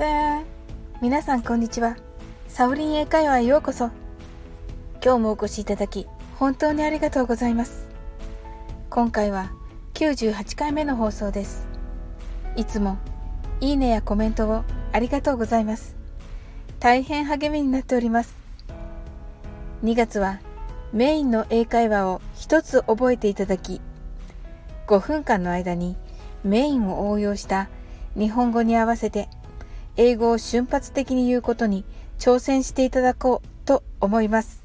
there 皆さんこんにちは。サウリン英会話へようこそ。今日もお越しいただき本当にありがとうございます。今回は98回目の放送です。いつもいいねやコメントをありがとうございます。大変励みになっております。2月はメインの英会話を一つ覚えていただき5分間の間にメインを応用した日本語に合わせて英語を瞬発的に言うことに挑戦していただこうと思います。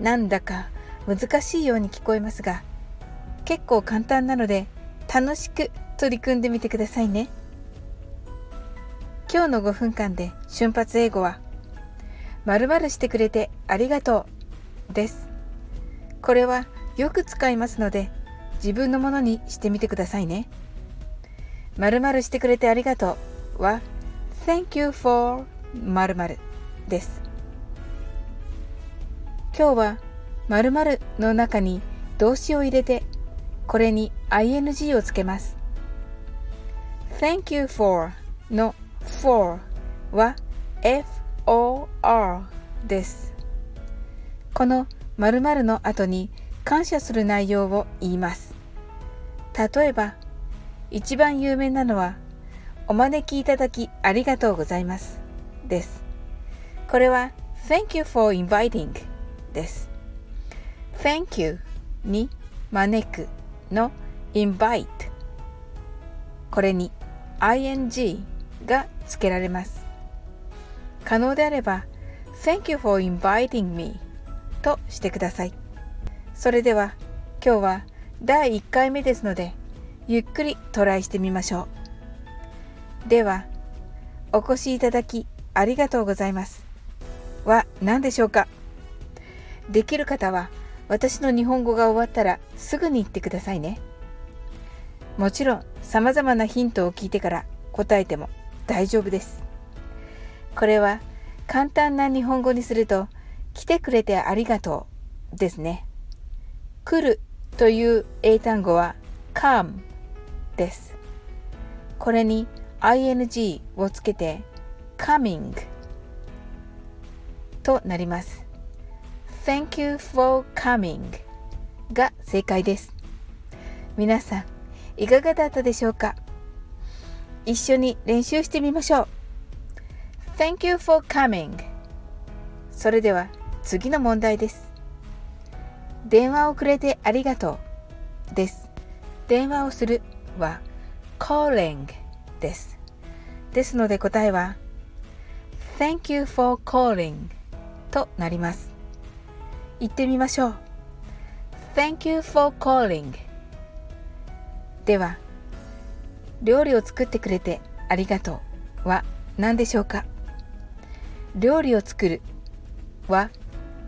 なんだか難しいように聞こえますが結構簡単なので楽しく取り組んでみてくださいね。今日の5分間で瞬発英語は〇〇してくれてありがとうです。これはよく使いますので自分のものにしてみてくださいね。〇〇してくれてありがとうは Thank you for 〇〇です。今日は〇〇の中に動詞を入れてこれに ing をつけます。Thank you for の for は for です。この〇〇の後に感謝する内容を言います。例えば、一番有名なのは、お招きいただきありがとうございます。です。これは、Thank you for inviting です。Thank you に招くの invite これに ing が付けられます。可能であれば Thank you for inviting me としてください。それでは今日は第1回目ですのでゆっくりトライしてみましょう。では、お越しいただきありがとうございます。は何でしょうか？できる方は私の日本語が終わったらすぐに言ってくださいね。もちろん様々なヒントを聞いてから答えても大丈夫です。これは簡単な日本語にすると来てくれてありがとうですね。来るという英単語は come です。これに ing をつけて coming となります。Thank you for coming が正解です。皆さん、いかがだったでしょうか？一緒に練習してみましょう。Thank you for coming それでは次の問題です。電話をくれてありがとうです。電話をするは calling です。ですので答えは Thank you for calling となります。言ってみましょう。Thank you for calling では、料理を作ってくれてありがとうは何でしょうか？料理を作るは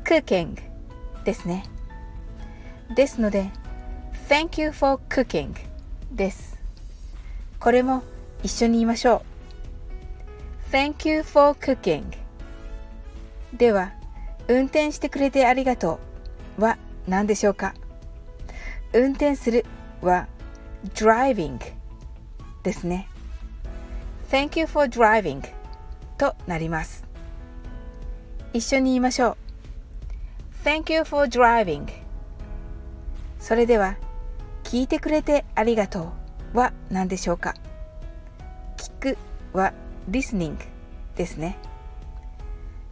cooking ですね。ですので、Thank you for cooking です。これも一緒に言いましょう。Thank you for cooking では、運転してくれてありがとうは何でしょうか？運転するは driving ですね。Thank you for driving となります。一緒に言いましょう。Thank you for driving それでは聞いてくれてありがとうは何でしょうか？聞くは listening ですね。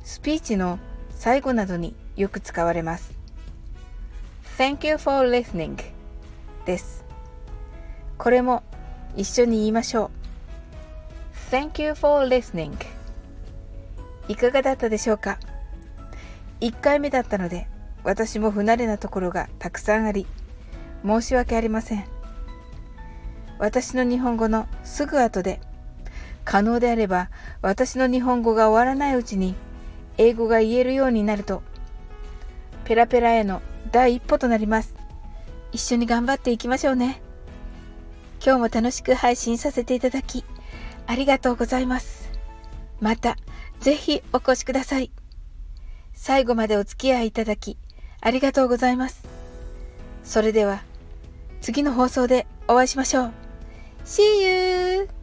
スピーチの最後などによく使われます。Thank you for listening です。これも一緒に言いましょう。Thank you for listening いかがだったでしょうか ?1 回目だったので私も不慣れなところがたくさんあり申し訳ありません。私の日本語のすぐ後で、可能であれば私の日本語が終わらないうちに英語が言えるようになると、ペラペラへの第一歩となります。一緒に頑張っていきましょうね。今日も楽しく配信させていただき、ありがとうございます。また、ぜひお越しください。最後までお付き合いいただき、ありがとうございます。それでは、次の放送でお会いしましょう。See you!